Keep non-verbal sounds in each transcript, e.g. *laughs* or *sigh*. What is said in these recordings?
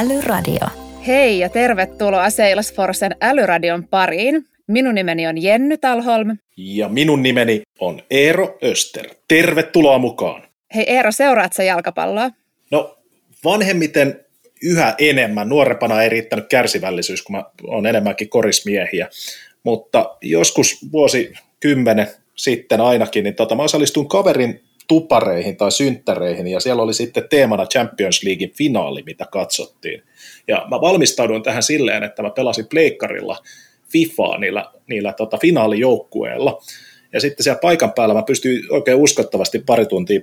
Älyradio. Hei ja tervetuloa Salesforcen Älyradion pariin. Minun nimeni on Jenny Talholm. Ja minun nimeni on Eero Öster. Tervetuloa mukaan. Hei Eero, seuraat sä jalkapalloa? No vanhemmiten yhä enemmän. Nuorempana ei riittänyt kärsivällisyys, kun mä olen enemmänkin korismiehiä. Mutta joskus vuosi kymmenen sitten ainakin, niin tota, mä osallistuin kaverin tupareihin tai synttäreihin, ja siellä oli sitten teemana Champions Leaguein finaali, mitä katsottiin. Ja mä valmistauduin tähän silleen, että mä pelasin pleikkarilla FIFAa niillä, niillä tota, finaalijoukkueilla. Ja sitten siellä paikan päällä mä pystyin oikein uskottavasti pari tuntia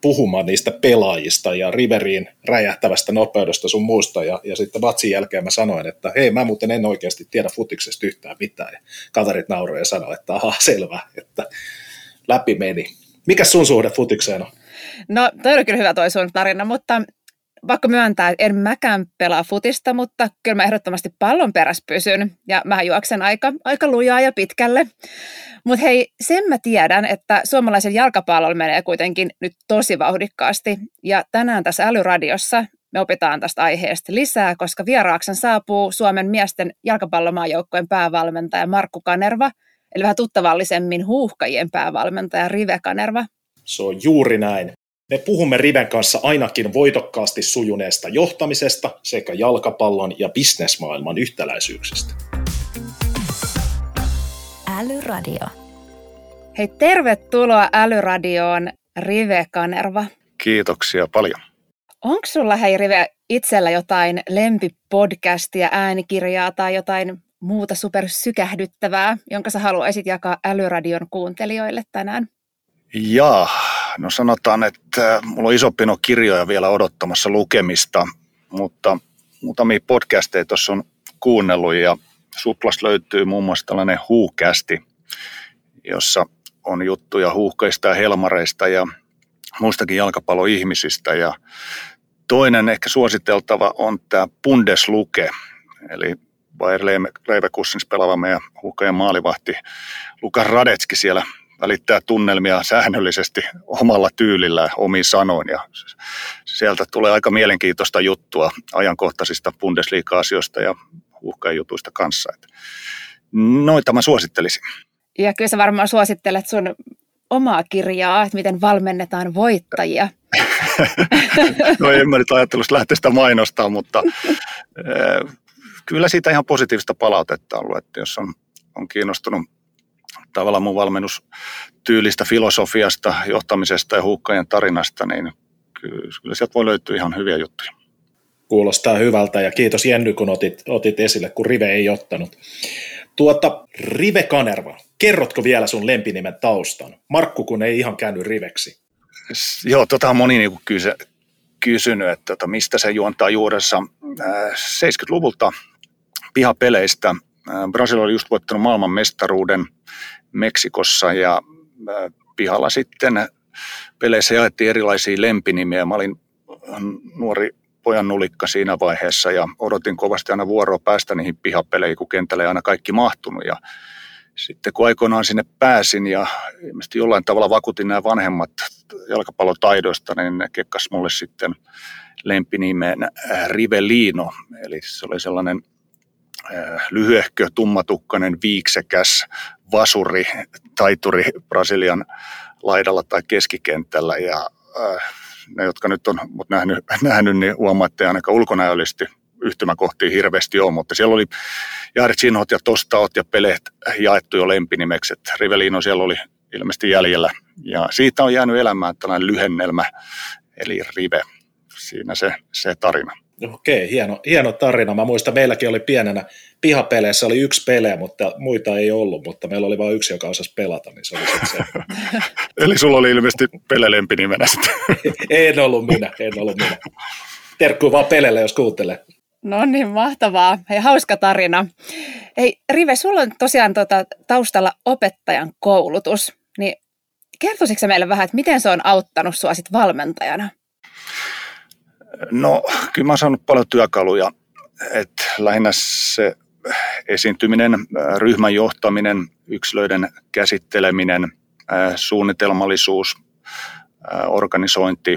puhumaan niistä pelaajista ja Riveriin räjähtävästä nopeudesta sun muusta. Ja, ja sitten vatsin jälkeen mä sanoin, että hei, mä muuten en oikeasti tiedä futiksesta yhtään mitään. Ja kaverit nauroivat ja sanoivat, että aha, selvä, että läpi meni. Mikä sun suhde futikseen on? No, toi oli kyllä hyvä toi sun tarina, mutta pakko myöntää, että en mäkään pelaa futista, mutta kyllä mä ehdottomasti pallon perässä pysyn ja mä juoksen aika, aika lujaa ja pitkälle. Mutta hei, sen mä tiedän, että suomalaisen jalkapallolla menee kuitenkin nyt tosi vauhdikkaasti ja tänään tässä Älyradiossa me opitaan tästä aiheesta lisää, koska vieraaksen saapuu Suomen miesten jalkapallomaajoukkojen päävalmentaja Markku Kanerva, eli vähän tuttavallisemmin huuhkajien päävalmentaja Rive Kanerva. Se on juuri näin. Me puhumme Riven kanssa ainakin voitokkaasti sujuneesta johtamisesta sekä jalkapallon ja bisnesmaailman yhtäläisyyksistä. Älyradio. Hei, tervetuloa Älyradioon Rive Kanerva. Kiitoksia paljon. Onko sulla, hei Rive, itsellä jotain lempipodcastia, äänikirjaa tai jotain muuta supersykähdyttävää, jonka sä haluaisit jakaa Älyradion kuuntelijoille tänään? Jaa, no sanotaan, että mulla on iso pino kirjoja vielä odottamassa lukemista, mutta muutamia podcasteja tuossa on kuunnellut ja Suplas löytyy muun muassa tällainen huukästi, jossa on juttuja huuhkeista ja helmareista ja muistakin jalkapalloihmisistä. Ja toinen ehkä suositeltava on tämä Bundesluke, eli Bayer Leverkusens pelaava meidän huuhkajan maalivahti Lukas Radetski siellä välittää tunnelmia säännöllisesti omalla tyylillä omiin sanoin ja sieltä tulee aika mielenkiintoista juttua ajankohtaisista Bundesliga-asioista ja jutuista kanssa. Että noita mä suosittelisin. Ja kyllä sä varmaan suosittelet sun omaa kirjaa, että miten valmennetaan voittajia. *laughs* no en mä nyt ajattelusta lähteä sitä mainostaa, mutta *laughs* kyllä siitä ihan positiivista palautetta on ollut, että jos on, on kiinnostunut tavallaan mun valmennustyylistä, filosofiasta, johtamisesta ja huukkajan tarinasta, niin kyllä sieltä voi löytyä ihan hyviä juttuja. Kuulostaa hyvältä ja kiitos Jenny, kun otit, otit esille, kun Rive ei ottanut. Tuota, Rive Kanerva, kerrotko vielä sun lempinimen taustan? Markku, kun ei ihan käynyt Riveksi. Joo, tota on moni niinku kysy, kysynyt, että tota, mistä se juontaa juuressa. Äh, 70-luvulta pihapeleistä. Äh, Brasilia oli just voittanut maailman mestaruuden Meksikossa ja äh, pihalla sitten peleissä jaettiin erilaisia lempinimiä. Mä olin nuori pojan nulikka siinä vaiheessa ja odotin kovasti aina vuoroa päästä niihin pihapeleihin, kun kentälle ei aina kaikki mahtunut. Ja sitten kun aikoinaan sinne pääsin ja ilmeisesti jollain tavalla vakuutin nämä vanhemmat jalkapallotaidoista, niin ne kekkas mulle sitten lempinimen äh, Rivelino. Eli se oli sellainen äh, lyhyehkö, tummatukkainen, viiksekäs vasuri, taituri Brasilian laidalla tai keskikentällä. Ja äh, ne, jotka nyt on mut nähnyt, *laughs* nähnyt, niin huomaatte ainakaan ulkonäöllisesti yhtymäkohtia hirveästi on, mutta siellä oli Jaartsinhot ja Tostaot ja Peleet jaettu jo lempinimeksi, että Rivelino siellä oli ilmeisesti jäljellä. Ja siitä on jäänyt elämään tällainen lyhennelmä, eli Rive. Siinä se, se tarina. Okei, hieno, hieno tarina. Mä muistan, meilläkin oli pienenä pihapeleissä oli yksi pele, mutta muita ei ollut, mutta meillä oli vain yksi, joka osasi pelata, niin se oli se. *laughs* Eli sulla oli ilmeisesti Pele lempinimenä *laughs* en ollut minä, en ollut minä. Terkku vaan Pelelle, jos kuuntelee. No niin, mahtavaa. Hei, hauska tarina. Hei, Rive, sulla on tosiaan tuota, taustalla opettajan koulutus, niin kertoisitko meille vähän, että miten se on auttanut sinua sit valmentajana? No, kyllä mä oon saanut paljon työkaluja. että lähinnä se esiintyminen, ryhmän johtaminen, yksilöiden käsitteleminen, suunnitelmallisuus, organisointi,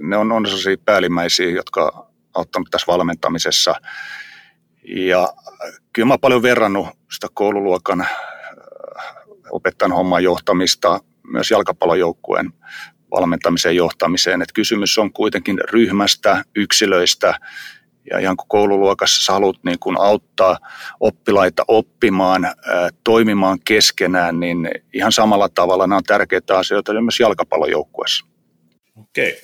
ne on, on sellaisia päällimmäisiä, jotka auttanut tässä valmentamisessa. Ja kyllä mä oon paljon verrannut sitä koululuokan opettajan homman johtamista myös jalkapallojoukkueen valmentamiseen johtamiseen. Et kysymys on kuitenkin ryhmästä, yksilöistä ja ihan kun koululuokassa sä haluat niin kun auttaa oppilaita oppimaan, toimimaan keskenään, niin ihan samalla tavalla nämä on tärkeitä asioita myös jalkapallojoukkueessa. Okei.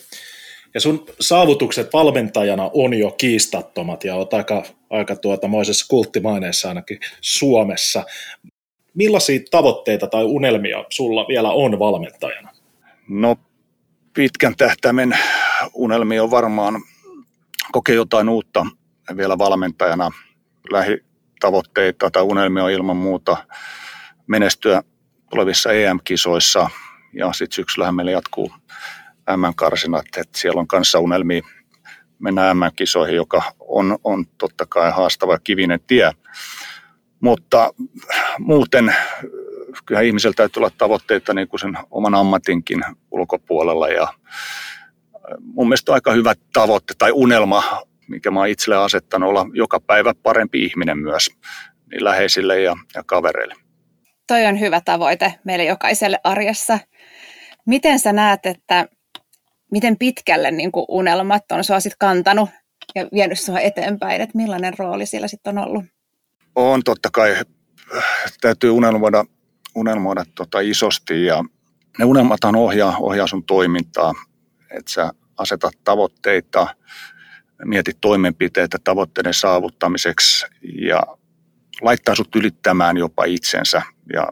Ja sun saavutukset valmentajana on jo kiistattomat ja oot aika, aika tuota, moisessa kulttimaineessa ainakin Suomessa. Millaisia tavoitteita tai unelmia sulla vielä on valmentajana? No pitkän tähtäimen unelmia on varmaan kokea jotain uutta vielä valmentajana. Lähitavoitteita tai unelmia on ilman muuta menestyä tulevissa EM-kisoissa ja sitten syksyllähän meillä jatkuu M-karsinat, että siellä on kanssa unelmia mennä M-kisoihin, joka on, on totta kai haastava kivinen tie. Mutta muuten kyllä ihmisellä täytyy olla tavoitteita niin kuin sen oman ammatinkin ulkopuolella ja mun mielestä on aika hyvä tavoite tai unelma, mikä mä oon itselle asettanut olla joka päivä parempi ihminen myös niin läheisille ja, ja kavereille. Toi on hyvä tavoite meille jokaiselle arjessa. Miten sä näet, että miten pitkälle niin kuin unelmat on sua sit kantanut ja vienyt sua eteenpäin, että millainen rooli siellä sitten on ollut? On totta kai, täytyy unelmoida, unelmoida tota isosti ja ne unelmathan ohjaa, ohjaa sun toimintaa, että sä asetat tavoitteita, mietit toimenpiteitä tavoitteiden saavuttamiseksi ja laittaa sut ylittämään jopa itsensä ja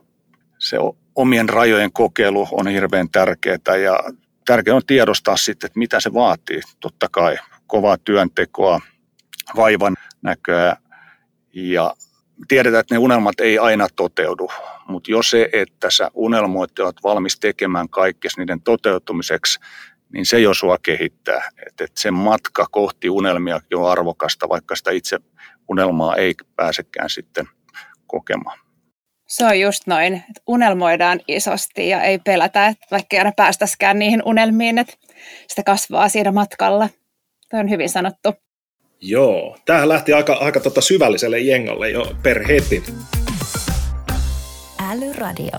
se omien rajojen kokeilu on hirveän tärkeää ja tärkeää on tiedostaa sitten, että mitä se vaatii. Totta kai kovaa työntekoa, vaivan näköä ja tiedetään, että ne unelmat ei aina toteudu, mutta jos se, että sä unelmoit ja olet valmis tekemään kaikkea niiden toteutumiseksi, niin se jo sua kehittää. Että et se matka kohti unelmia on arvokasta, vaikka sitä itse unelmaa ei pääsekään sitten kokemaan. Se on just noin, että unelmoidaan isosti ja ei pelätä, että vaikka aina päästäskään niihin unelmiin, että sitä kasvaa siinä matkalla. Tämä on hyvin sanottu. Joo, tämähän lähti aika, aika tota syvälliselle jengolle jo per heti. Älyradio.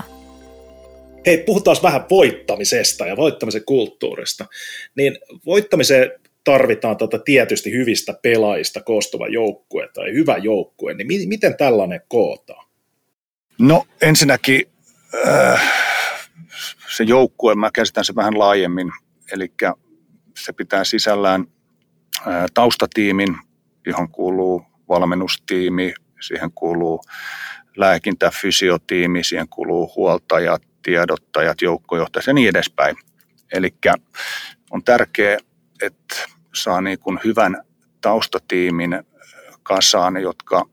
Hei, puhutaan vähän voittamisesta ja voittamisen kulttuurista. Niin voittamiseen tarvitaan tota tietysti hyvistä pelaajista koostuva joukkue tai hyvä joukkue, niin mi- miten tällainen kootaan? No ensinnäkin äh, se joukkue, mä käsitän se vähän laajemmin, eli se pitää sisällään taustatiimin, johon kuuluu valmennustiimi, siihen kuuluu lääkintä, fysiotiimi, siihen kuuluu huoltajat, tiedottajat, joukkojohtajat ja niin edespäin. Eli on tärkeää, että saa niin kuin hyvän taustatiimin kasaan, jotka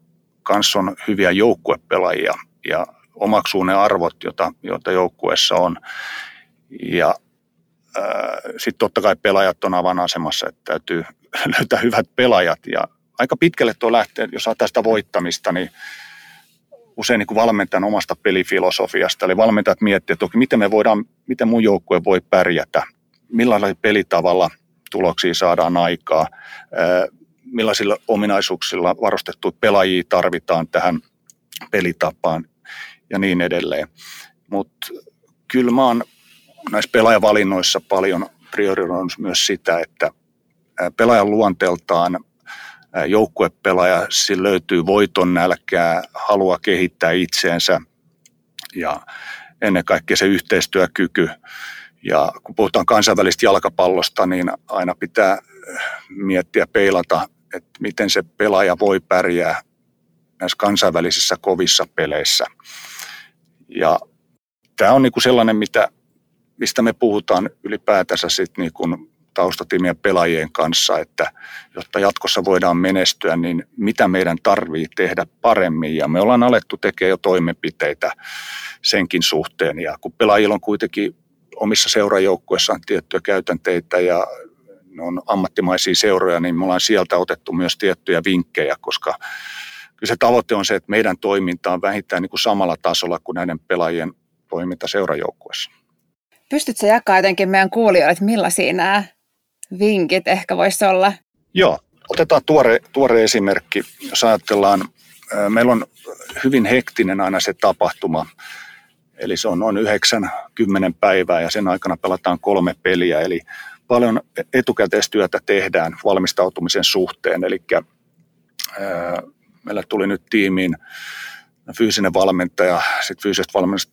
kanssa on hyviä joukkuepelaajia ja omaksuu ne arvot, joita, joita joukkueessa on. Ja sitten totta kai pelaajat on avainasemassa, että täytyy *laughs* löytää hyvät pelaajat. Ja aika pitkälle tuo lähtee, jos saat tästä voittamista, niin usein niin valmentajan omasta pelifilosofiasta. Eli valmentajat miettivät, että toki miten me voidaan, miten mun joukkue voi pärjätä, millaisella pelitavalla tuloksia saadaan aikaa, millaisilla ominaisuuksilla varustettuja pelaajia tarvitaan tähän pelitapaan ja niin edelleen. Mutta kyllä mä oon näissä pelaajavalinnoissa paljon priorisoinut myös sitä, että pelaajan luonteeltaan joukkuepelaaja, sillä löytyy voiton nälkää, halua kehittää itseensä ja ennen kaikkea se yhteistyökyky. Ja kun puhutaan kansainvälistä jalkapallosta, niin aina pitää miettiä, peilata, että miten se pelaaja voi pärjää näissä kansainvälisissä kovissa peleissä. Ja tämä on niinku sellainen, mitä, mistä me puhutaan ylipäätänsä sit niinku taustatiimien pelaajien kanssa, että jotta jatkossa voidaan menestyä, niin mitä meidän tarvii tehdä paremmin. Ja me ollaan alettu tekemään jo toimenpiteitä senkin suhteen. Ja kun pelaajilla on kuitenkin omissa seurajoukkuessaan tiettyjä käytänteitä ja ne on ammattimaisia seuroja, niin me ollaan sieltä otettu myös tiettyjä vinkkejä, koska kyllä se tavoite on se, että meidän toiminta on vähintään niin kuin samalla tasolla kuin näiden pelaajien toiminta seurajoukkuessa. Pystytkö jakaa jotenkin meidän kuulijoille, että millaisia nämä vinkit ehkä voisi olla? Joo, Otetaan tuore, tuore esimerkki, jos ajatellaan, meillä on hyvin hektinen aina se tapahtuma, eli se on noin 90 päivää ja sen aikana pelataan kolme peliä, eli paljon etukäteistyötä tehdään valmistautumisen suhteen, eli meillä tuli nyt tiimiin fyysinen valmentaja, sitten fyysisestä valmennasta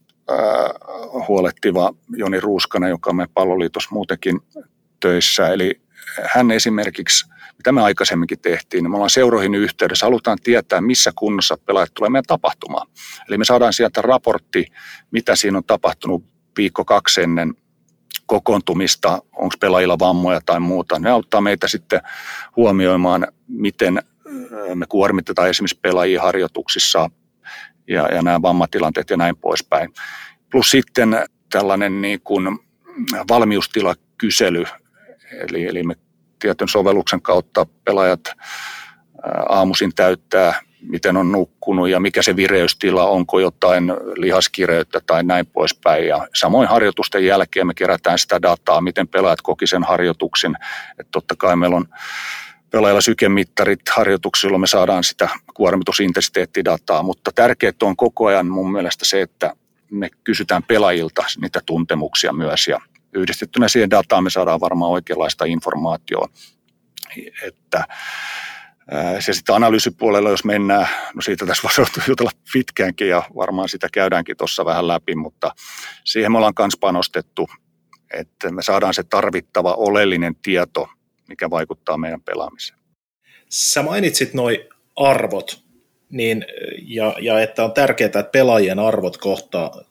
huolehtiva Joni Ruuskanen, joka on meidän palloliitos muutenkin töissä. Eli hän esimerkiksi, mitä me aikaisemminkin tehtiin, niin me ollaan seuroihin yhteydessä, halutaan tietää, missä kunnossa pelaajat tulee meidän tapahtumaan. Eli me saadaan sieltä raportti, mitä siinä on tapahtunut viikko kaksi ennen kokoontumista, onko pelaajilla vammoja tai muuta. Ne auttaa meitä sitten huomioimaan, miten me kuormitetaan esimerkiksi pelaajia harjoituksissa ja, ja nämä vammatilanteet ja näin poispäin. Plus sitten tällainen niin kuin valmiustilakysely, eli, eli me tietyn sovelluksen kautta pelaajat aamuisin täyttää, miten on nukkunut ja mikä se vireystila, onko jotain lihaskireyttä tai näin poispäin. Ja samoin harjoitusten jälkeen me kerätään sitä dataa, miten pelaajat koki sen harjoituksen. Että totta kai meillä on pelaajilla sykemittarit harjoituksilla, me saadaan sitä kuormitusintensiteettidataa, mutta tärkeää on koko ajan mun mielestä se, että me kysytään pelaajilta niitä tuntemuksia myös ja yhdistettynä siihen dataan me saadaan varmaan oikeanlaista informaatiota, että se sitten analyysipuolella, jos mennään, no siitä tässä voisi *laughs* jutella pitkäänkin ja varmaan sitä käydäänkin tuossa vähän läpi, mutta siihen me ollaan myös panostettu, että me saadaan se tarvittava oleellinen tieto, mikä vaikuttaa meidän pelaamiseen. Sä mainitsit noin arvot, niin, ja, ja että on tärkeää, että pelaajien arvot kohtaa,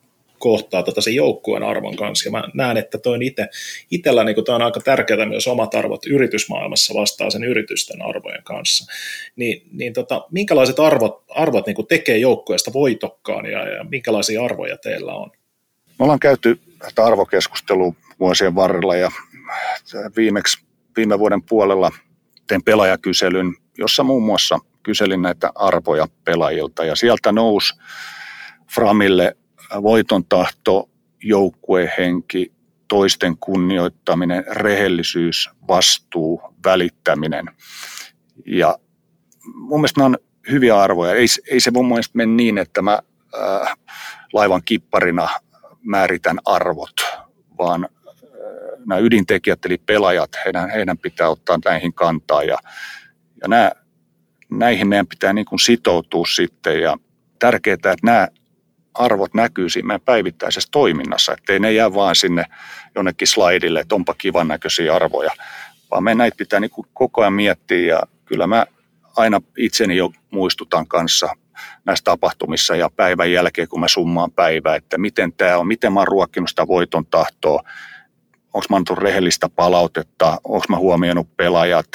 kohtaa tota sen joukkueen arvon kanssa. Ja mä näen, että toi itse, itsellä niin toi on aika tärkeää myös omat arvot yritysmaailmassa vastaa sen yritysten arvojen kanssa. Niin, niin tota, minkälaiset arvot, arvot niin tekee joukkueesta voitokkaan ja, ja minkälaisia arvoja teillä on? Me ollaan käyty tätä arvokeskustelua vuosien varrella ja viimeksi viime vuoden puolella tein pelaajakyselyn, jossa muun muassa kyselin näitä arvoja pelaajilta ja sieltä nousi Framille voiton tahto, joukkuehenki, toisten kunnioittaminen, rehellisyys, vastuu, välittäminen. Ja mun mielestä nämä on hyviä arvoja. Ei, ei se mun mielestä mene niin, että mä äh, laivan kipparina määritän arvot, vaan äh, nämä ydintekijät eli pelaajat, heidän, heidän pitää ottaa näihin kantaa ja, ja nämä, näihin meidän pitää niin kuin sitoutua sitten ja tärkeää, että nämä arvot näkyy siinä meidän päivittäisessä toiminnassa, ettei ne jää vaan sinne jonnekin slaidille, että onpa kivan näköisiä arvoja, vaan me näitä pitää niin kuin koko ajan miettiä ja kyllä mä aina itseni jo muistutan kanssa näissä tapahtumissa ja päivän jälkeen, kun mä summaan päivää, että miten tämä on, miten mä oon ruokkinut sitä voiton tahtoa, onko mä antanut rehellistä palautetta, onko mä huomioinut pelaajat,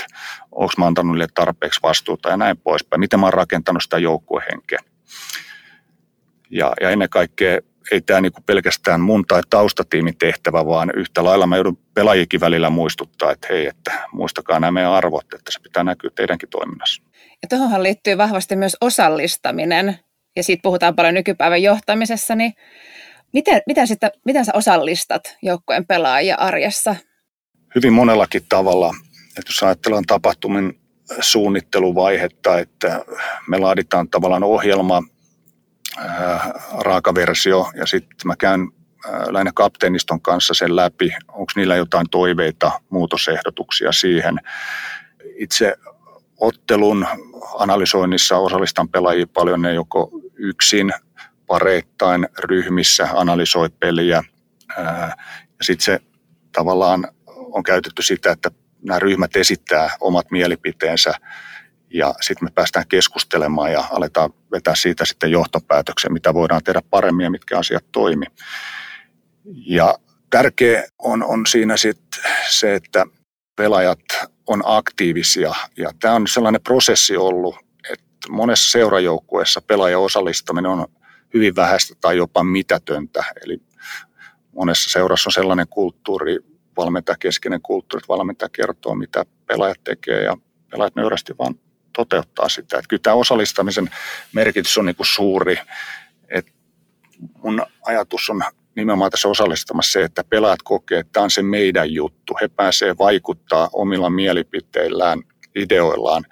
onko mä antanut niille tarpeeksi vastuuta ja näin poispäin, miten mä oon rakentanut sitä joukkuehenkeä. Ja, ja ennen kaikkea ei tämä niinku pelkästään mun tai taustatiimin tehtävä, vaan yhtä lailla mä joudun pelaajikin välillä muistuttaa, että hei, että muistakaa nämä meidän arvot, että se pitää näkyä teidänkin toiminnassa. Ja tuohonhan liittyy vahvasti myös osallistaminen, ja siitä puhutaan paljon nykypäivän johtamisessa, niin miten, miten, sitä, miten sä osallistat joukkojen pelaajia arjessa? Hyvin monellakin tavalla. Että jos ajatellaan tapahtumin suunnitteluvaihetta, että me laaditaan tavallaan ohjelma, raakaversio ja sitten mä käyn äh, lähinnä kapteeniston kanssa sen läpi, onko niillä jotain toiveita, muutosehdotuksia siihen. Itse ottelun analysoinnissa osallistan pelaajia paljon, ne joko yksin, pareittain, ryhmissä analysoi peliä. Äh, ja sitten se tavallaan on käytetty sitä, että nämä ryhmät esittää omat mielipiteensä ja sitten me päästään keskustelemaan ja aletaan vetää siitä sitten johtopäätöksen, mitä voidaan tehdä paremmin ja mitkä asiat toimi. Ja tärkeä on, on siinä sitten se, että pelaajat on aktiivisia ja tämä on sellainen prosessi ollut, että monessa seurajoukkueessa pelaajan osallistaminen on hyvin vähäistä tai jopa mitätöntä. Eli monessa seurassa on sellainen kulttuuri, valmentajakeskeinen kulttuuri, että valmentaja kertoo, mitä pelaajat tekee ja pelaajat nöyrästi vaan toteuttaa sitä. Että kyllä tämä osallistamisen merkitys on niin kuin suuri. Että mun ajatus on nimenomaan tässä osallistamassa se, että pelaajat kokee, että tämä on se meidän juttu. He pääsee vaikuttaa omilla mielipiteillään ideoillaan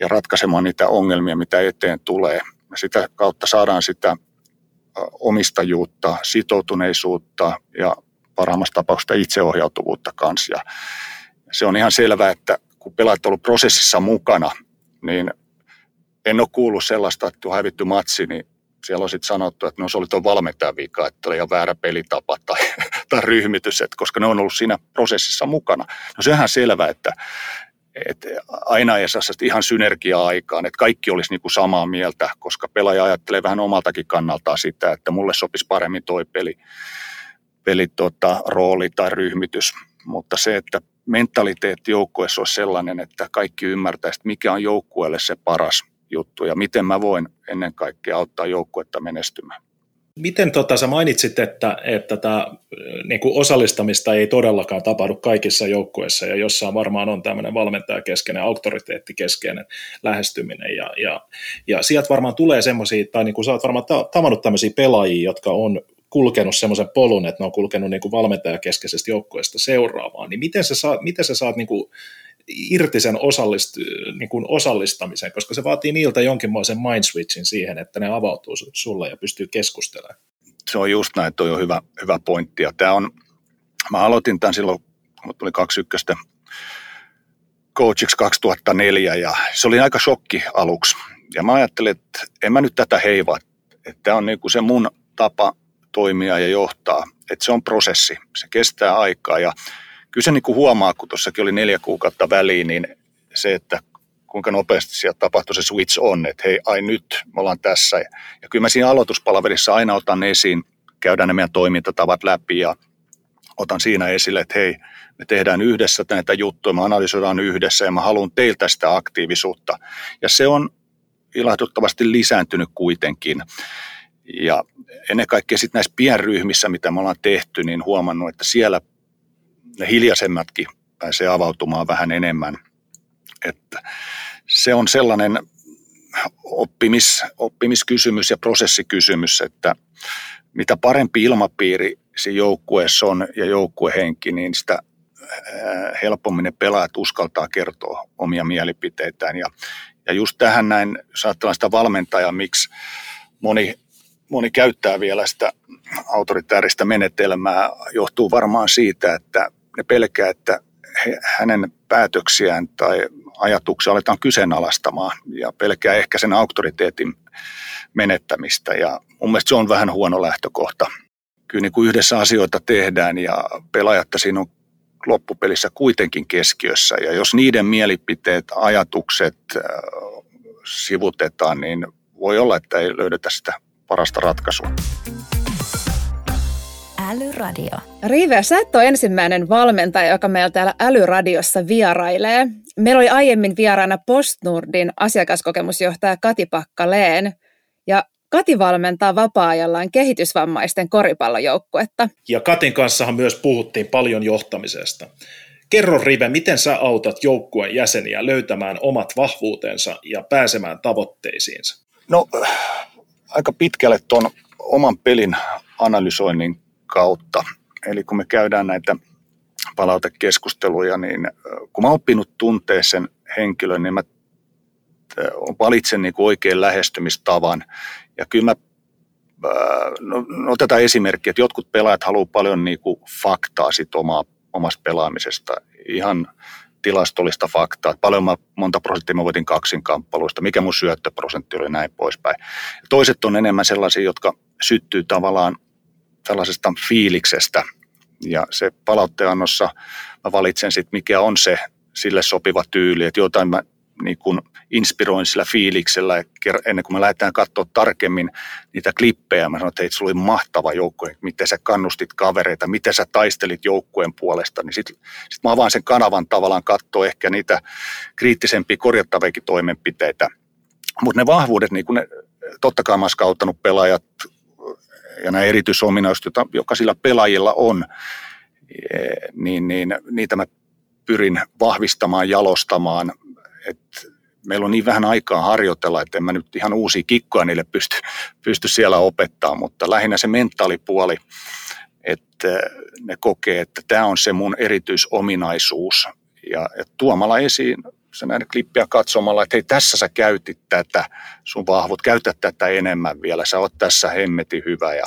ja ratkaisemaan niitä ongelmia, mitä eteen tulee. Sitä kautta saadaan sitä omistajuutta, sitoutuneisuutta ja parhaimmassa tapauksessa itseohjautuvuutta kanssa. Ja se on ihan selvää, että kun pelaat ollut prosessissa mukana, niin en ole kuullut sellaista, että kun hävitty matsi, niin siellä on sitten sanottu, että no se oli tuon valmentajan vika, että oli ihan väärä pelitapa tai, *laughs* tai ryhmitys, että koska ne on ollut siinä prosessissa mukana. No se on ihan selvää, että, että aina ei saa ihan synergiaa aikaan, että kaikki olisi niin kuin samaa mieltä, koska pelaaja ajattelee vähän omaltakin kannaltaan sitä, että mulle sopisi paremmin toi peli, peli tota, rooli tai ryhmitys. Mutta se, että mentaliteetti joukkueessa olisi sellainen, että kaikki ymmärtäisi, mikä on joukkueelle se paras juttu ja miten mä voin ennen kaikkea auttaa joukkuetta menestymään. Miten tota, sä mainitsit, että, että tämä niin kuin osallistamista ei todellakaan tapahdu kaikissa joukkueissa ja jossain varmaan on tämmöinen valmentajakeskeinen, auktoriteettikeskeinen lähestyminen ja, ja, ja sieltä varmaan tulee semmoisia, tai niin sä oot varmaan tavannut tämmöisiä pelaajia, jotka on kulkenut semmoisen polun, että ne on kulkenut niin kuin valmentajakeskeisestä joukkueesta seuraavaan, niin miten sä saat, miten sä saat niin kuin irti sen osallist, niin kuin osallistamisen, koska se vaatii niiltä jonkinmoisen mind switchin siihen, että ne avautuu sulle ja pystyy keskustelemaan. Se on just näin, toi on hyvä, hyvä pointti. Ja tämä on, mä aloitin tämän silloin, kun tuli 21 coachiksi 2004 ja se oli aika shokki aluksi. Ja mä ajattelin, että en mä nyt tätä heivaa, että tämä on niinku se mun tapa toimia ja johtaa, että se on prosessi, se kestää aikaa ja kyllä se niin kuin huomaa, kun tuossakin oli neljä kuukautta väliin, niin se, että kuinka nopeasti sieltä tapahtui se switch on, että hei, ai nyt, me ollaan tässä. Ja kyllä mä siinä aloituspalaverissa aina otan esiin, käydään ne meidän toimintatavat läpi ja otan siinä esille, että hei, me tehdään yhdessä näitä juttuja, me analysoidaan yhdessä ja mä haluan teiltä sitä aktiivisuutta. Ja se on ilahduttavasti lisääntynyt kuitenkin. Ja ennen kaikkea sitten näissä pienryhmissä, mitä me ollaan tehty, niin huomannut, että siellä ne hiljaisemmatkin pääsee avautumaan vähän enemmän. Että se on sellainen oppimis, oppimiskysymys ja prosessikysymys, että mitä parempi ilmapiiri siinä joukkueessa on ja joukkuehenki, niin sitä helpommin ne pelaajat uskaltaa kertoa omia mielipiteitään. Ja, ja just tähän näin, jos ajatellaan sitä valmentajaa, miksi moni, moni käyttää vielä sitä autoritääristä menetelmää, johtuu varmaan siitä, että ne pelkää, että he, hänen päätöksiään tai ajatuksia aletaan kyseenalaistamaan ja pelkää ehkä sen auktoriteetin menettämistä ja mun mielestä se on vähän huono lähtökohta. Kyllä niin kuin yhdessä asioita tehdään ja pelaajat siinä on loppupelissä kuitenkin keskiössä ja jos niiden mielipiteet, ajatukset äh, sivutetaan, niin voi olla, että ei löydetä sitä parasta ratkaisua. Älyradio. Rive, sä et ole ensimmäinen valmentaja, joka meillä täällä Älyradiossa vierailee. Meillä oli aiemmin vieraana Postnordin asiakaskokemusjohtaja Kati Pakkaleen. Ja Kati valmentaa vapaa-ajallaan kehitysvammaisten koripallojoukkuetta. Ja Katin kanssahan myös puhuttiin paljon johtamisesta. Kerro Rive, miten sä autat joukkueen jäseniä löytämään omat vahvuutensa ja pääsemään tavoitteisiinsa? No aika pitkälle tuon oman pelin analysoinnin kautta. Eli kun me käydään näitä palautekeskusteluja, niin kun mä oon oppinut tuntee sen henkilön, niin mä valitsen niin oikein lähestymistavan. Ja kyllä mä, no, no otetaan esimerkkiä, että jotkut pelaajat haluaa paljon niin kuin faktaa sit omaa, omasta pelaamisesta. Ihan tilastollista faktaa, että paljon mä, monta prosenttia mä voitin kaksinkamppailuista, mikä mun syöttöprosentti oli näin poispäin. Toiset on enemmän sellaisia, jotka syttyy tavallaan tällaisesta fiiliksestä. Ja se palautteannossa mä valitsen sitten, mikä on se sille sopiva tyyli, että jotain mä niin kun inspiroin sillä fiiliksellä ennen kuin me lähdetään katsoa tarkemmin niitä klippejä. Mä sanoin, että hei, sulla oli mahtava joukkue, miten sä kannustit kavereita, miten sä taistelit joukkueen puolesta. Niin sitten sit mä avaan sen kanavan tavallaan katsoa ehkä niitä kriittisempiä korjattaviakin toimenpiteitä. Mutta ne vahvuudet, niin kun ne, totta kai mä oon pelaajat ja nämä erityisominaisuudet, jotka sillä pelaajilla on, e, niin, niin niitä mä pyrin vahvistamaan, jalostamaan. Et meillä on niin vähän aikaa harjoitella, että en mä nyt ihan uusia kikkoja niille pysty, pysty siellä opettaa, mutta lähinnä se mentaalipuoli, että ne kokee, että tämä on se mun erityisominaisuus. Ja, ja tuomalla esiin sä näet klippiä katsomalla, että hei tässä sä käytit tätä sun vahvut, käytä tätä enemmän vielä, sä oot tässä hemmeti hyvä ja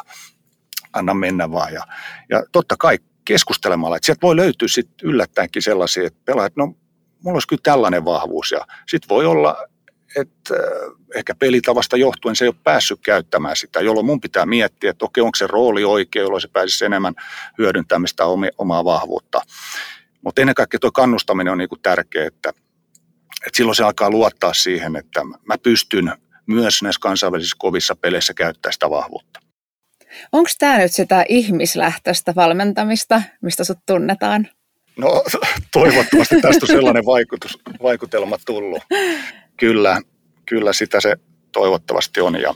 anna mennä vaan. Ja, ja totta kai keskustelemalla, että sieltä voi löytyä sitten yllättäenkin sellaisia, että pelaajat, no mulla olisi kyllä tällainen vahvuus ja sitten voi olla, että äh, ehkä pelitavasta johtuen se ei ole päässyt käyttämään sitä, jolloin mun pitää miettiä, että okei, onko se rooli oikein, jolloin se pääsisi enemmän hyödyntämään sitä omaa vahvuutta. Mutta ennen kaikkea tuo kannustaminen on niinku tärkeää, että, että silloin se alkaa luottaa siihen, että mä pystyn myös näissä kansainvälisissä kovissa peleissä käyttämään sitä vahvuutta. Onko tämä nyt sitä ihmislähtöistä valmentamista, mistä sut tunnetaan? No *laughs* toivottavasti tästä on sellainen vaikutus, vaikutelma tullut. Kyllä, kyllä sitä se toivottavasti on. Ja,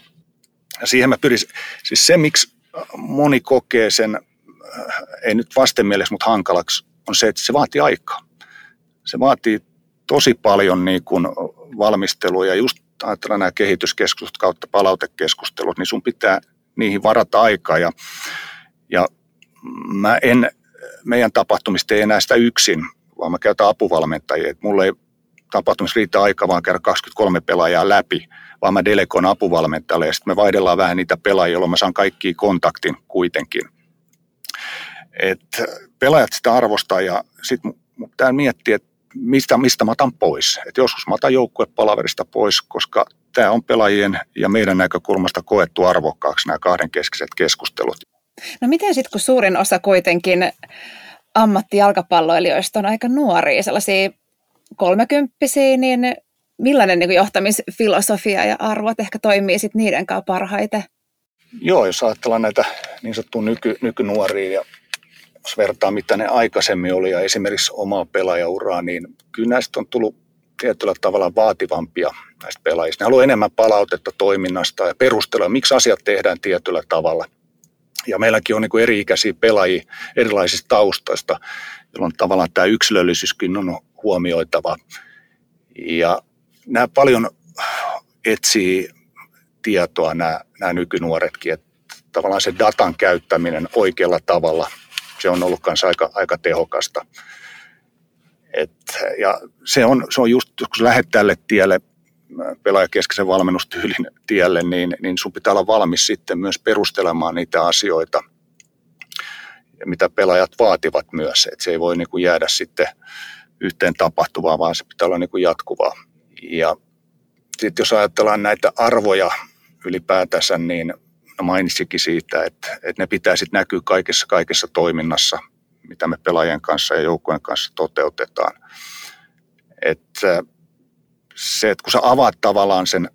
ja siihen mä pyrin, siis se miksi moni kokee sen, äh, ei nyt vastenmielessä, mutta hankalaksi, on se, että se vaatii aikaa. Se vaatii tosi paljon niin kuin valmistelua ja just ajatellaan nämä kehityskeskustelut kautta palautekeskustelut, niin sun pitää niihin varata aikaa ja, ja mä en meidän tapahtumista ei enää sitä yksin, vaan mä käytän apuvalmentajia. Et mulla ei tapahtumissa riitä aika vaan käydä 23 pelaajaa läpi, vaan mä delegoin apuvalmentajalle ja sitten me vaihdellaan vähän niitä pelaajia, jolloin mä saan kaikki kontaktin kuitenkin. Et pelaajat sitä arvostaa ja sitten pitää miettiä, että mistä, mistä mä otan pois. Et joskus mä otan joukkuepalaverista pois, koska tämä on pelaajien ja meidän näkökulmasta koettu arvokkaaksi nämä kahdenkeskiset keskustelut. No miten sitten, kun suurin osa kuitenkin ammattijalkapalloilijoista on aika nuoria, sellaisia kolmekymppisiä, niin millainen niin johtamisfilosofia ja arvot ehkä toimii sitten niiden kanssa parhaiten? Joo, jos ajatellaan näitä niin sanottuja nyky, nykynuoria ja jos vertaa mitä ne aikaisemmin oli ja esimerkiksi omaa pelaajauraa, niin kyllä näistä on tullut tietyllä tavalla vaativampia näistä pelaajista. Ne haluaa enemmän palautetta toiminnasta ja perustelua, miksi asiat tehdään tietyllä tavalla. Ja meilläkin on niin kuin eri-ikäisiä pelaajia erilaisista taustoista, jolloin tavallaan tämä yksilöllisyyskin on huomioitava. Ja nämä paljon etsii tietoa nämä, nämä nykynuoretkin, että tavallaan se datan käyttäminen oikealla tavalla, se on ollut myös aika, aika tehokasta. Et, ja se on, se on just, kun lähdet tälle tielle, pelaajakeskeisen valmennustyylin tielle, niin, niin sun pitää olla valmis sitten myös perustelemaan niitä asioita, mitä pelaajat vaativat myös. Että se ei voi niin kuin jäädä sitten yhteen tapahtuvaan, vaan se pitää olla niin kuin jatkuvaa. Ja sitten jos ajatellaan näitä arvoja ylipäätänsä, niin no mainitsikin siitä, että, että ne pitää sitten näkyä kaikessa, kaikessa toiminnassa, mitä me pelaajien kanssa ja joukkojen kanssa toteutetaan. Että se, että kun sä avaat tavallaan sen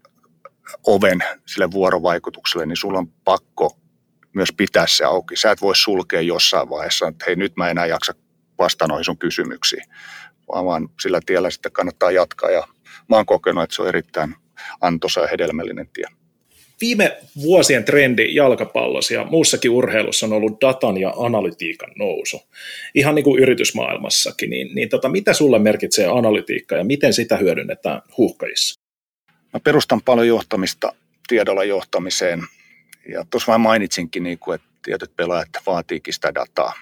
oven sille vuorovaikutukselle, niin sulla on pakko myös pitää se auki. Sä et voi sulkea jossain vaiheessa, että hei nyt mä enää jaksa vastata noihin sun kysymyksiin, vaan, vaan sillä tiellä sitten kannattaa jatkaa ja mä oon kokenut, että se on erittäin antoisa ja hedelmällinen tie. Viime vuosien trendi jalkapallossa ja muussakin urheilussa on ollut datan ja analytiikan nousu. Ihan niin kuin yritysmaailmassakin. Niin, niin tota, mitä sulle merkitsee analytiikka ja miten sitä hyödynnetään huuhkajissa? Mä perustan paljon johtamista tiedolla johtamiseen. Ja tuossa vain mainitsinkin, niin kuin, että tietyt pelaajat vaatiikin sitä dataa,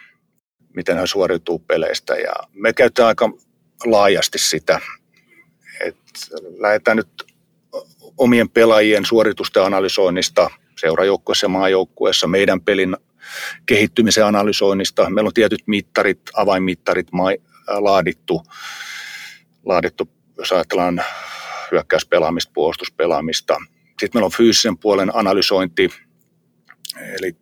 miten he suoriutuu peleistä. Ja me käytetään aika laajasti sitä, että lähdetään nyt omien pelaajien suoritusten analysoinnista seurajoukkueessa ja maajoukkueessa, meidän pelin kehittymisen analysoinnista. Meillä on tietyt mittarit, avainmittarit laadittu, laadittu jos ajatellaan hyökkäyspelaamista, puolustuspelaamista. Sitten meillä on fyysisen puolen analysointi, eli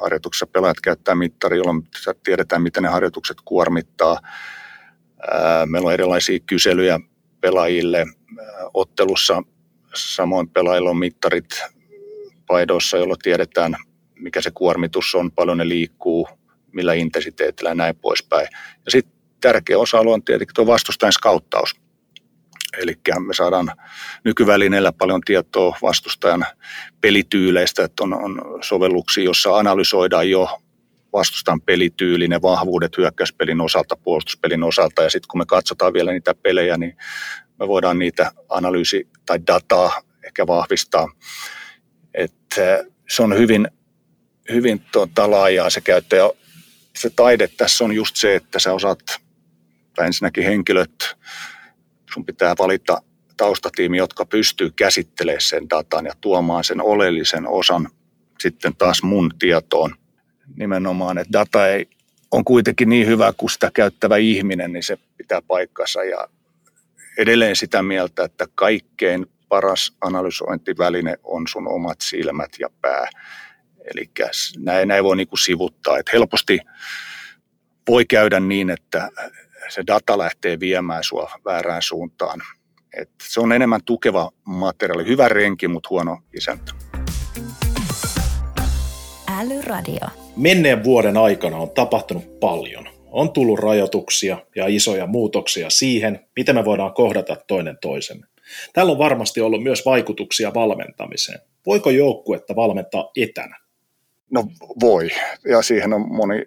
harjoituksessa pelaajat käyttää mittari, jolloin tiedetään, miten ne harjoitukset kuormittaa. Meillä on erilaisia kyselyjä pelaajille ottelussa Samoin pelaajilla on mittarit paidoissa, jolloin tiedetään, mikä se kuormitus on, paljon ne liikkuu, millä intensiteetillä ja näin poispäin. Ja sitten tärkeä osa-alue on tietenkin tuo vastustajan skauttaus. Eli me saadaan nykyvälineellä paljon tietoa vastustajan pelityyleistä, että on, on sovelluksia, jossa analysoidaan jo vastustajan pelityyli, ne vahvuudet hyökkäyspelin osalta, puolustuspelin osalta, ja sitten kun me katsotaan vielä niitä pelejä, niin me voidaan niitä analyysi- tai dataa ehkä vahvistaa. Että se on hyvin, hyvin tota, laajaa se käyttö ja se taide tässä on just se, että sä osaat, tai ensinnäkin henkilöt, sun pitää valita taustatiimi, jotka pystyy käsittelemään sen datan ja tuomaan sen oleellisen osan sitten taas mun tietoon. Nimenomaan, että data ei on kuitenkin niin hyvä kuin sitä käyttävä ihminen, niin se pitää paikkansa. Ja edelleen sitä mieltä, että kaikkein paras analysointiväline on sun omat silmät ja pää. Eli näin, näin voi niin kuin sivuttaa. Että helposti voi käydä niin, että se data lähtee viemään sua väärään suuntaan. Et se on enemmän tukeva materiaali. Hyvä renki, mutta huono isäntä. Älyradio. Menneen vuoden aikana on tapahtunut paljon. On tullut rajoituksia ja isoja muutoksia siihen, miten me voidaan kohdata toinen toisemme. Tällä on varmasti ollut myös vaikutuksia valmentamiseen. Voiko joukkuetta valmentaa etänä? No voi, ja siihen on moni,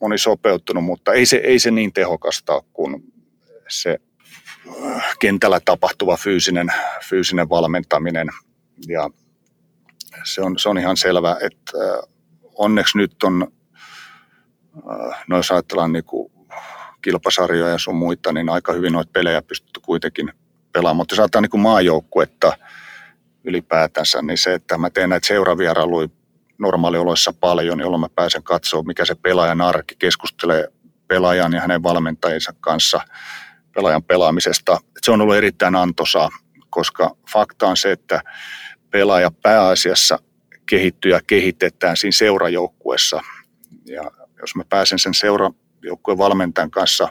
moni sopeuttunut, mutta ei se, ei se niin tehokasta kuin se äh, kentällä tapahtuva fyysinen, fyysinen valmentaminen. Ja se on, se on ihan selvä, että äh, onneksi nyt on, no jos ajatellaan niin kuin kilpasarjoja ja sun muita, niin aika hyvin noita pelejä pystytty kuitenkin pelaamaan. Mutta jos ajatellaan niin maajoukkuetta ylipäätänsä, niin se, että mä teen näitä seuravierailuja normaalioloissa paljon, jolloin mä pääsen katsoa, mikä se pelaajan arki keskustelee pelaajan ja hänen valmentajiensa kanssa pelaajan pelaamisesta. Se on ollut erittäin antoisaa, koska fakta on se, että pelaaja pääasiassa kehittyy ja kehitetään siinä seurajoukkuessa. Ja jos mä pääsen sen seurajoukkueen valmentajan kanssa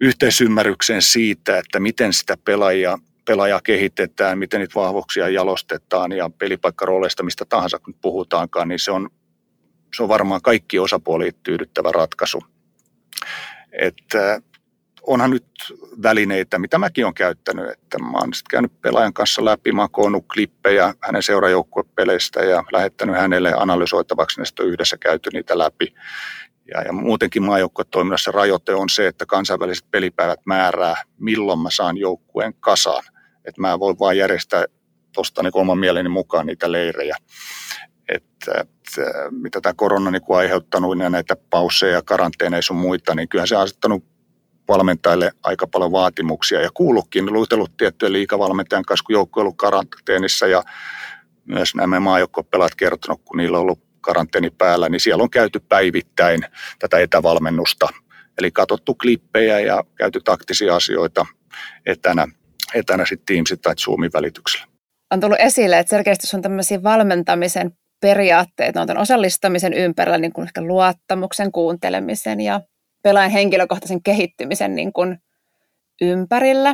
yhteisymmärrykseen siitä, että miten sitä pelaajia, pelaajaa kehitetään, miten niitä vahvuuksia jalostetaan ja pelipaikkarooleista, mistä tahansa kun puhutaankaan, niin se on, se on varmaan kaikki osapuoli tyydyttävä ratkaisu. Että onhan nyt välineitä, mitä mäkin olen käyttänyt, että mä oon sitten käynyt pelaajan kanssa läpi, mä oon klippejä hänen seurajoukkuepeleistä ja lähettänyt hänelle analysoitavaksi, ne yhdessä käyty niitä läpi. Ja, ja muutenkin maajoukkuetoiminnassa rajoite on se, että kansainväliset pelipäivät määrää, milloin mä saan joukkueen kasaan. Että mä voin vaan järjestää tuosta niin oman mieleni mukaan niitä leirejä. Että, että mitä tämä korona niin aiheuttanut ja näitä pausseja ja karanteeneja sun muita, niin kyllähän se on asettanut valmentajille aika paljon vaatimuksia ja kuullutkin, luitellut tiettyjen liikavalmentajan kanssa, kun joukko on ollut karanteenissa ja myös nämä maajoukkuepelaat kertonut, kun niillä on ollut karanteeni päällä, niin siellä on käyty päivittäin tätä etävalmennusta. Eli katsottu klippejä ja käyty taktisia asioita etänä, etänä sitten Teamsit tai Zoomin välityksellä. On tullut esille, että selkeästi on tämmöisiä valmentamisen periaatteita, on tämän osallistamisen ympärillä niin kuin ehkä luottamuksen, kuuntelemisen ja pelaajan henkilökohtaisen kehittymisen niin kuin ympärillä.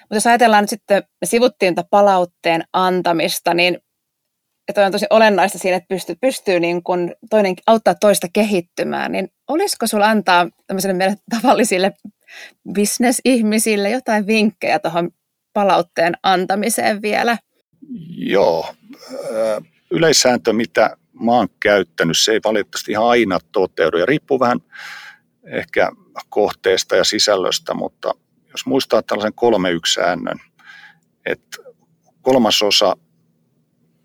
Mutta jos ajatellaan nyt sitten, me sivuttiin palautteen antamista, niin että on tosi olennaista siinä, että pystyy, pystyy niin kuin toinen, auttaa toista kehittymään, niin olisiko sulla antaa tämmöisille meille tavallisille bisnesihmisille jotain vinkkejä tuohon palautteen antamiseen vielä? Joo. Yleissääntö, mitä mä oon käyttänyt, se ei valitettavasti ihan aina toteudu ja riippuu vähän ehkä kohteesta ja sisällöstä, mutta jos muistaa tällaisen kolme säännön, että kolmasosa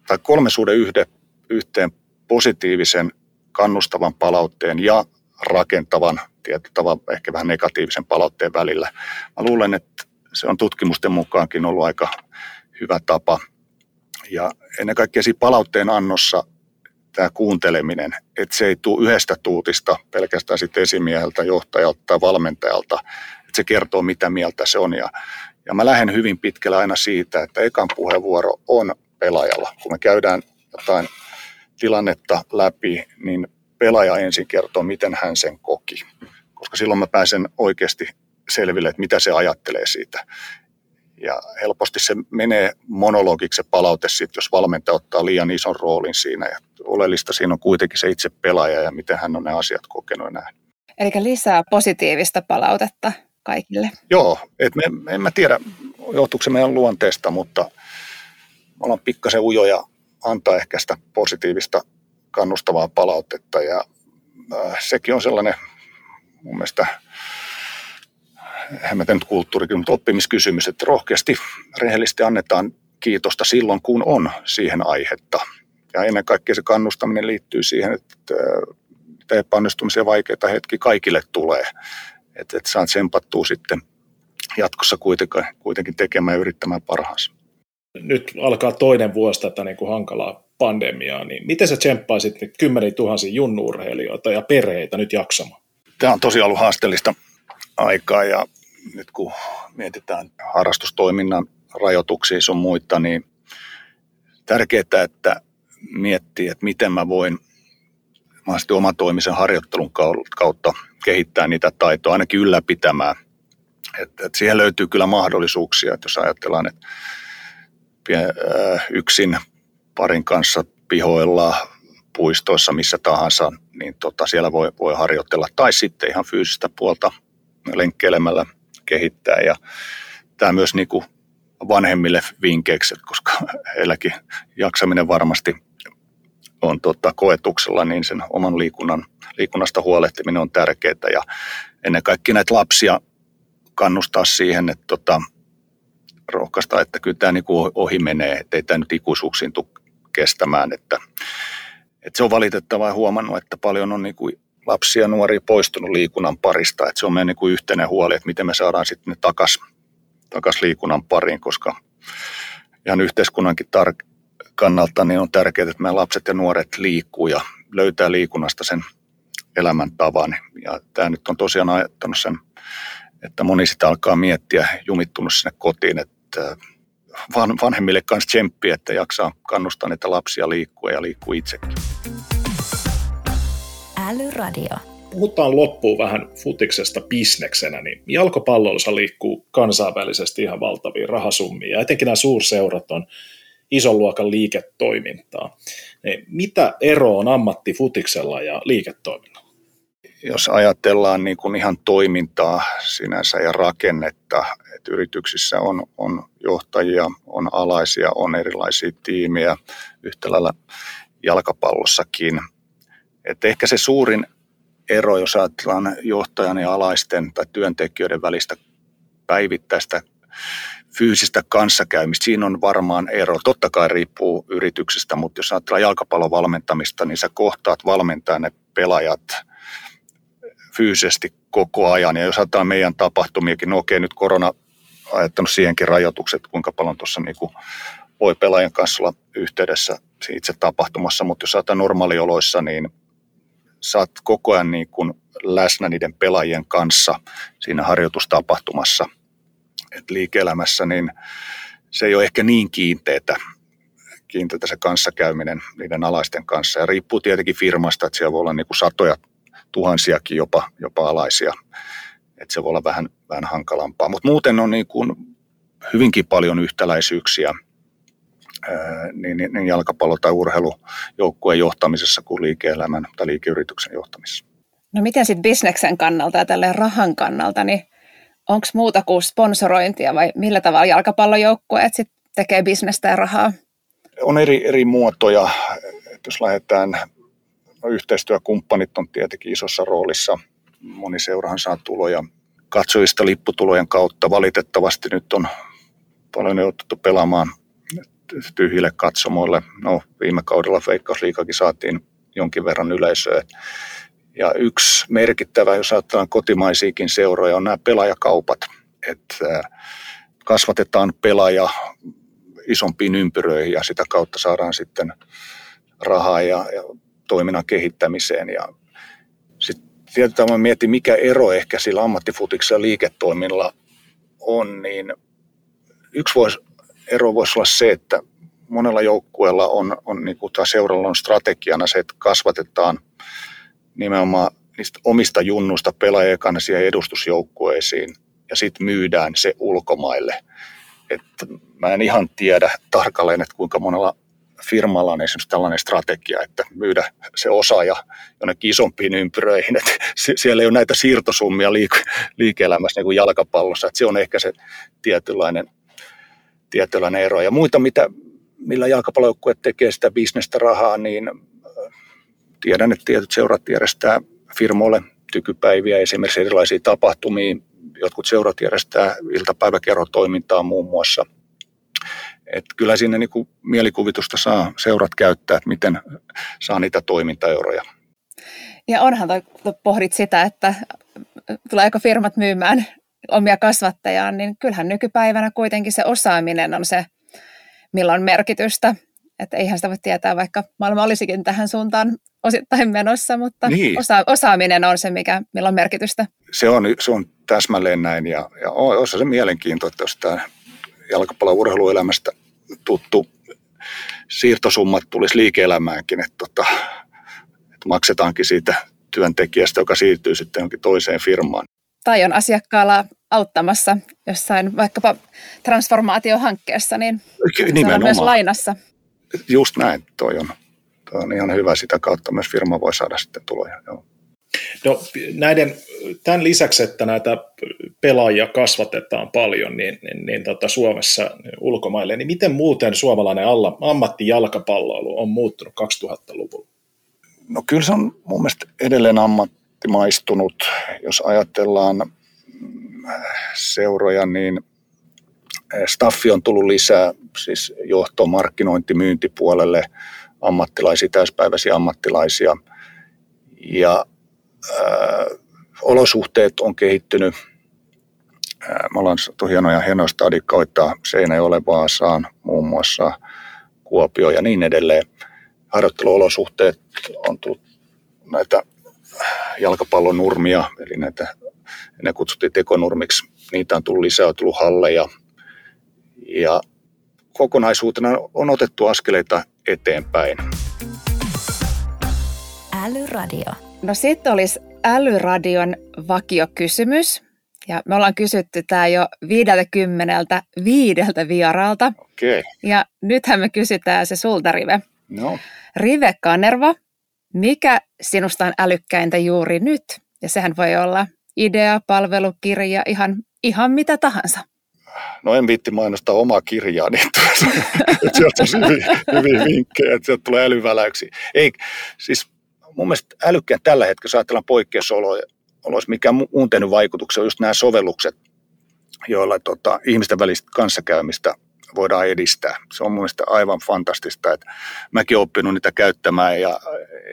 tai kolme suhde yhde, yhteen positiivisen kannustavan palautteen ja rakentavan, tietyllä ehkä vähän negatiivisen palautteen välillä. Mä luulen, että se on tutkimusten mukaankin ollut aika hyvä tapa. Ja ennen kaikkea siinä palautteen annossa tämä kuunteleminen, että se ei tule yhdestä tuutista pelkästään sitten esimieheltä, johtajalta tai valmentajalta, että se kertoo mitä mieltä se on. Ja, ja mä lähden hyvin pitkälle aina siitä, että ekan puheenvuoro on pelaajalla. Kun me käydään jotain tilannetta läpi, niin pelaaja ensin kertoo, miten hän sen koki. Koska silloin mä pääsen oikeasti selville, että mitä se ajattelee siitä. Ja helposti se menee monologiksi se palaute sit, jos valmentaja ottaa liian ison roolin siinä. Ja oleellista siinä on kuitenkin se itse pelaaja ja miten hän on ne asiat kokenut ja näin. Eli lisää positiivista palautetta kaikille. Joo, et me, en mä tiedä, johtuuko se meidän luonteesta, mutta me ollaan pikkasen ujoja antaa ehkä sitä positiivista kannustavaa palautetta ja äh, sekin on sellainen mun mielestä en mä nyt kulttuurikin, mutta oppimiskysymys, että rohkeasti, rehellisesti annetaan kiitosta silloin, kun on siihen aihetta. Ja ennen kaikkea se kannustaminen liittyy siihen, että epäonnistumisia vaikeita hetki kaikille tulee. Että, että saat sempattua sitten jatkossa kuitenkin, kuitenkin tekemään ja yrittämään parhaansa. Nyt alkaa toinen vuosi tätä niin kuin hankalaa pandemiaa, niin miten sä tsemppaisit kymmeniä tuhansia junnuurheilijoita ja perheitä nyt jaksamaan? Tämä on tosi ollut haasteellista aikaa ja nyt kun mietitään harrastustoiminnan rajoituksia sun muita, niin tärkeää, että miettii, että miten mä voin mahdollisesti omatoimisen harjoittelun kautta kehittää niitä taitoja, ainakin ylläpitämään. Et, et siihen löytyy kyllä mahdollisuuksia, että jos ajatellaan, että yksin parin kanssa pihoilla, puistoissa, missä tahansa, niin tota, siellä voi, voi harjoitella. Tai sitten ihan fyysistä puolta lenkkeilemällä kehittää. Ja tämä myös niin kuin vanhemmille vinkkeiksi, koska heilläkin jaksaminen varmasti on tota, koetuksella, niin sen oman liikunnan, liikunnasta huolehtiminen on tärkeää. Ja ennen kaikkea näitä lapsia kannustaa siihen, että tota, rohkaista, että kyllä tämä niin ohi menee, että ei tämä nyt ikuisuuksiin tule kestämään. Että, että se on valitettavaa huomannut, että paljon on niin kuin lapsia ja nuoria poistunut liikunnan parista. Että se on meidän niin kuin yhteinen huoli, että miten me saadaan sitten ne takaisin takas liikunnan pariin, koska ihan yhteiskunnankin tar- kannalta niin on tärkeää, että meidän lapset ja nuoret liikkuu ja löytää liikunnasta sen elämäntavan. Ja tämä nyt on tosiaan ajattanut sen, että moni sitä alkaa miettiä jumittunut sinne kotiin, että vanhemmille kanssa tsemppiä, että jaksaa kannustaa niitä lapsia liikkua ja liikkuu itsekin. Älyradio. Puhutaan loppuun vähän futiksesta bisneksenä, niin jalkapallossa liikkuu kansainvälisesti ihan valtavia rahasummia. Ja etenkin nämä suurseurat on ison luokan liiketoimintaa. Niin mitä ero on ammattifutiksella ja liiketoiminnalla? Jos ajatellaan niin kuin ihan toimintaa sinänsä ja rakennetta, että yrityksissä on, on johtajia, on alaisia, on erilaisia tiimejä, yhtä lailla jalkapallossakin. Että ehkä se suurin ero, jos ajatellaan johtajan ja alaisten tai työntekijöiden välistä päivittäistä fyysistä kanssakäymistä, siinä on varmaan ero. Totta kai riippuu yrityksestä, mutta jos ajatellaan jalkapallon valmentamista, niin sä kohtaat valmentaa ne pelaajat fyysisesti koko ajan. Ja jos ajatellaan meidän tapahtumiakin, no okei, nyt korona ajattanut siihenkin rajoitukset, kuinka paljon tuossa niin voi pelaajan kanssa olla yhteydessä itse tapahtumassa, mutta jos ajatellaan normaalioloissa, niin oot koko ajan niin kuin läsnä niiden pelaajien kanssa siinä harjoitustapahtumassa. Et liike-elämässä niin se ei ole ehkä niin kiinteitä, kiinteitä se kanssakäyminen niiden alaisten kanssa. Ja riippuu tietenkin firmasta, että siellä voi olla niin kuin satoja tuhansiakin jopa, jopa alaisia. Että se voi olla vähän, vähän hankalampaa. Mutta muuten on niin kuin hyvinkin paljon yhtäläisyyksiä – niin, niin, niin jalkapallo- tai urheilujoukkueen johtamisessa kuin liike-elämän tai liikeyrityksen johtamisessa. No miten sitten bisneksen kannalta ja tälle rahan kannalta, niin onko muuta kuin sponsorointia vai millä tavalla jalkapallojoukkueet sitten tekee bisnestä ja rahaa? On eri, eri muotoja. Jos lähdetään, no yhteistyökumppanit on tietenkin isossa roolissa. Moni seurahan saa tuloja katsojista lipputulojen kautta. Valitettavasti nyt on paljon jouduttu pelaamaan tyhjille katsomoille. No, viime kaudella Veikkausliikakin saatiin jonkin verran yleisöä. Ja yksi merkittävä, jos ajatellaan kotimaisiakin seuroja, on nämä pelaajakaupat. Että kasvatetaan pelaaja isompiin ympyröihin ja sitä kautta saadaan sitten rahaa ja, ja toiminnan kehittämiseen. Ja sitten tietysti mä mietin, mikä ero ehkä sillä ammattifutiksella liiketoiminnalla on, niin yksi voisi ero voisi olla se, että monella joukkueella on, on niin kuin, seuralla on strategiana se, että kasvatetaan nimenomaan niistä omista junnuista pelaajia siihen edustusjoukkueisiin ja sitten myydään se ulkomaille. Et mä en ihan tiedä tarkalleen, että kuinka monella firmalla on esimerkiksi tällainen strategia, että myydä se osaaja jonnekin isompiin ympyröihin. Että siellä ei ole näitä siirtosummia liike-elämässä niin kuin jalkapallossa. Että se on ehkä se tietynlainen tietynlainen ero. Ja muita, mitä, millä jalkapallojoukkueet tekee sitä bisnestä rahaa, niin tiedän, että tietyt seurat järjestää firmoille tykypäiviä, esimerkiksi erilaisia tapahtumia. Jotkut seurat järjestää iltapäiväkerrotoimintaa muun muassa. Että kyllä siinä niin mielikuvitusta saa seurat käyttää, että miten saa niitä toimintaeuroja. Ja onhan toi, pohdit sitä, että tuleeko firmat myymään omia kasvattajaan, niin kyllähän nykypäivänä kuitenkin se osaaminen on se, milloin merkitystä. Että eihän sitä voi tietää, vaikka maailma olisikin tähän suuntaan osittain menossa, mutta niin. osa, osaaminen on se, mikä, millä on merkitystä. Se on, se on täsmälleen näin ja, ja on se mielenkiintoista, että jos tämä jalkapallon urheiluelämästä tuttu siirtosummat tulisi liike-elämäänkin, että, tota, että maksetaankin siitä työntekijästä, joka siirtyy sitten johonkin toiseen firmaan. Tai on asiakkaalla auttamassa jossain vaikkapa transformaatiohankkeessa, niin se on myös lainassa. Just näin, toi on, toi on ihan hyvä. Sitä kautta myös firma voi saada sitten tuloja. Joo. No, näiden, tämän lisäksi, että näitä pelaajia kasvatetaan paljon niin, niin, niin tota Suomessa ulkomaille, niin miten muuten suomalainen alla, ammattijalkapalloilu on muuttunut 2000-luvulla? No kyllä se on mun mielestä edelleen ammattimaistunut. Jos ajatellaan seuroja, niin staffi on tullut lisää, siis johto, markkinointi, myyntipuolelle ammattilaisia, täyspäiväisiä ammattilaisia. Ja olosuhteet on kehittynyt. Me ollaan saatu hienoja, hienoja stadikoita Seinäjoelle, Vaasaan, muun muassa Kuopio ja niin edelleen. Harjoitteluolosuhteet on tullut näitä jalkapallon nurmia, eli näitä, ne kutsuttiin tekonurmiksi. Niitä on tullut lisää, on tullut halleja. Ja kokonaisuutena on otettu askeleita eteenpäin. Älyradio. No sitten olisi älyradion vakiokysymys. Ja me ollaan kysytty tämä jo 50 viideltä vieraalta. Okay. Ja nythän me kysytään se sulta, Rive. No. Rive Kanerva, mikä sinusta on älykkäintä juuri nyt? Ja sehän voi olla idea, palvelu, kirja, ihan, ihan mitä tahansa. No en viitti mainostaa omaa kirjaa, niin *laughs* sieltä on hyvin, hyvin vinkkejä, että sieltä tulee älyväläyksiä. Ei, siis mun mielestä älykkään tällä hetkellä, jos ajatellaan poikkeusoloissa, mikä on tehnyt vaikutuksen, on just nämä sovellukset, joilla tota, ihmisten välistä kanssakäymistä voidaan edistää. Se on mun mielestä aivan fantastista, että mäkin olen oppinut niitä käyttämään ja,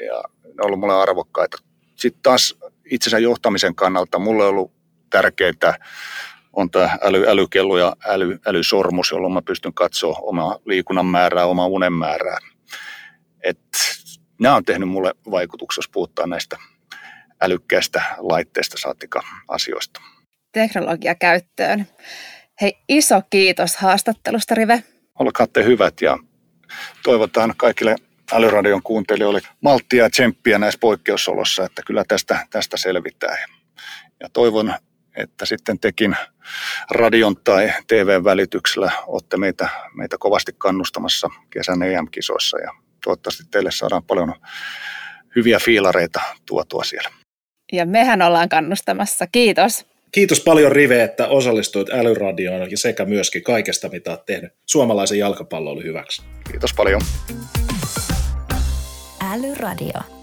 ja ne on ollut mulle arvokkaita. Sitten taas itsensä johtamisen kannalta mulle on ollut tärkeää on tämä äly, älykello ja äly, älysormus, jolloin mä pystyn katsoa omaa liikunnan määrää, omaa unen määrää. Et nämä on tehnyt mulle vaikutuksia, jos puhutaan näistä älykkäistä laitteista saatika asioista. Teknologia käyttöön. Hei, iso kiitos haastattelusta, Rive. Olkaa te hyvät ja toivotaan kaikille Älyradion kuuntelijoille malttia ja tsemppiä näissä poikkeusolossa, että kyllä tästä, tästä selvitään. Ja toivon, että sitten tekin radion tai TV-välityksellä olette meitä, meitä kovasti kannustamassa kesän EM-kisoissa ja toivottavasti teille saadaan paljon hyviä fiilareita tuotua siellä. Ja mehän ollaan kannustamassa. Kiitos. Kiitos paljon Rive, että osallistuit Älyradioon ja sekä myöskin kaikesta, mitä olet tehnyt suomalaisen jalkapallon hyväksi. Kiitos paljon. Älyradio.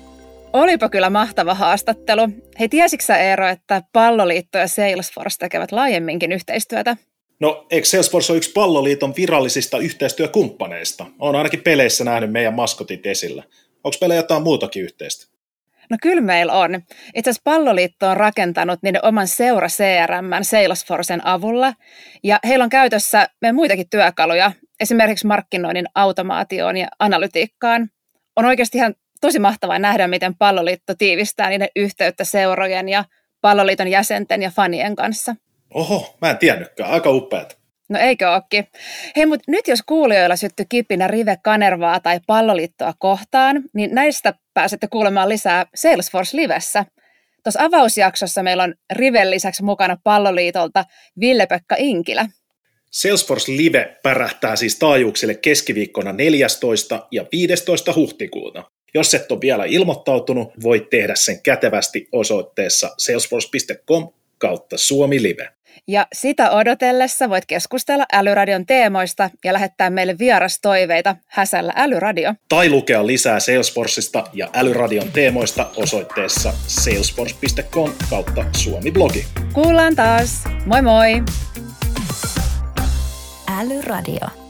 Olipa kyllä mahtava haastattelu. Hei, tiesitkö Eero, että Palloliitto ja Salesforce tekevät laajemminkin yhteistyötä? No, eikö Salesforce ole yksi palloliiton virallisista yhteistyökumppaneista? Olen ainakin peleissä nähnyt meidän maskotit esillä. Onko meillä jotain muutakin yhteistä? No kyllä meillä on. Itse asiassa Palloliitto on rakentanut niiden oman seura CRM Salesforcen avulla, ja heillä on käytössä meidän muitakin työkaluja, esimerkiksi markkinoinnin automaatioon ja analytiikkaan. On oikeasti ihan tosi mahtavaa nähdä, miten Palloliitto tiivistää niiden yhteyttä seurojen ja Palloliiton jäsenten ja fanien kanssa. Oho, mä en tiennytkään. Aika upeat. No eikö ookin? Hei, mutta nyt jos kuulijoilla sytty kipinä Rive Kanervaa tai Palloliittoa kohtaan, niin näistä pääsette kuulemaan lisää Salesforce Livessä. Tuossa avausjaksossa meillä on Riven lisäksi mukana Palloliitolta Ville-Pekka Inkilä. Salesforce Live pärähtää siis taajuuksille keskiviikkona 14. ja 15. huhtikuuta. Jos et ole vielä ilmoittautunut, voit tehdä sen kätevästi osoitteessa salesforce.com kautta Suomi Live. Ja sitä odotellessa voit keskustella Älyradion teemoista ja lähettää meille vierastoiveita häsällä Älyradio. Tai lukea lisää Salesforceista ja Älyradion teemoista osoitteessa salesforce.com kautta Suomi-blogi. Kuullaan taas. Moi moi! Älyradio.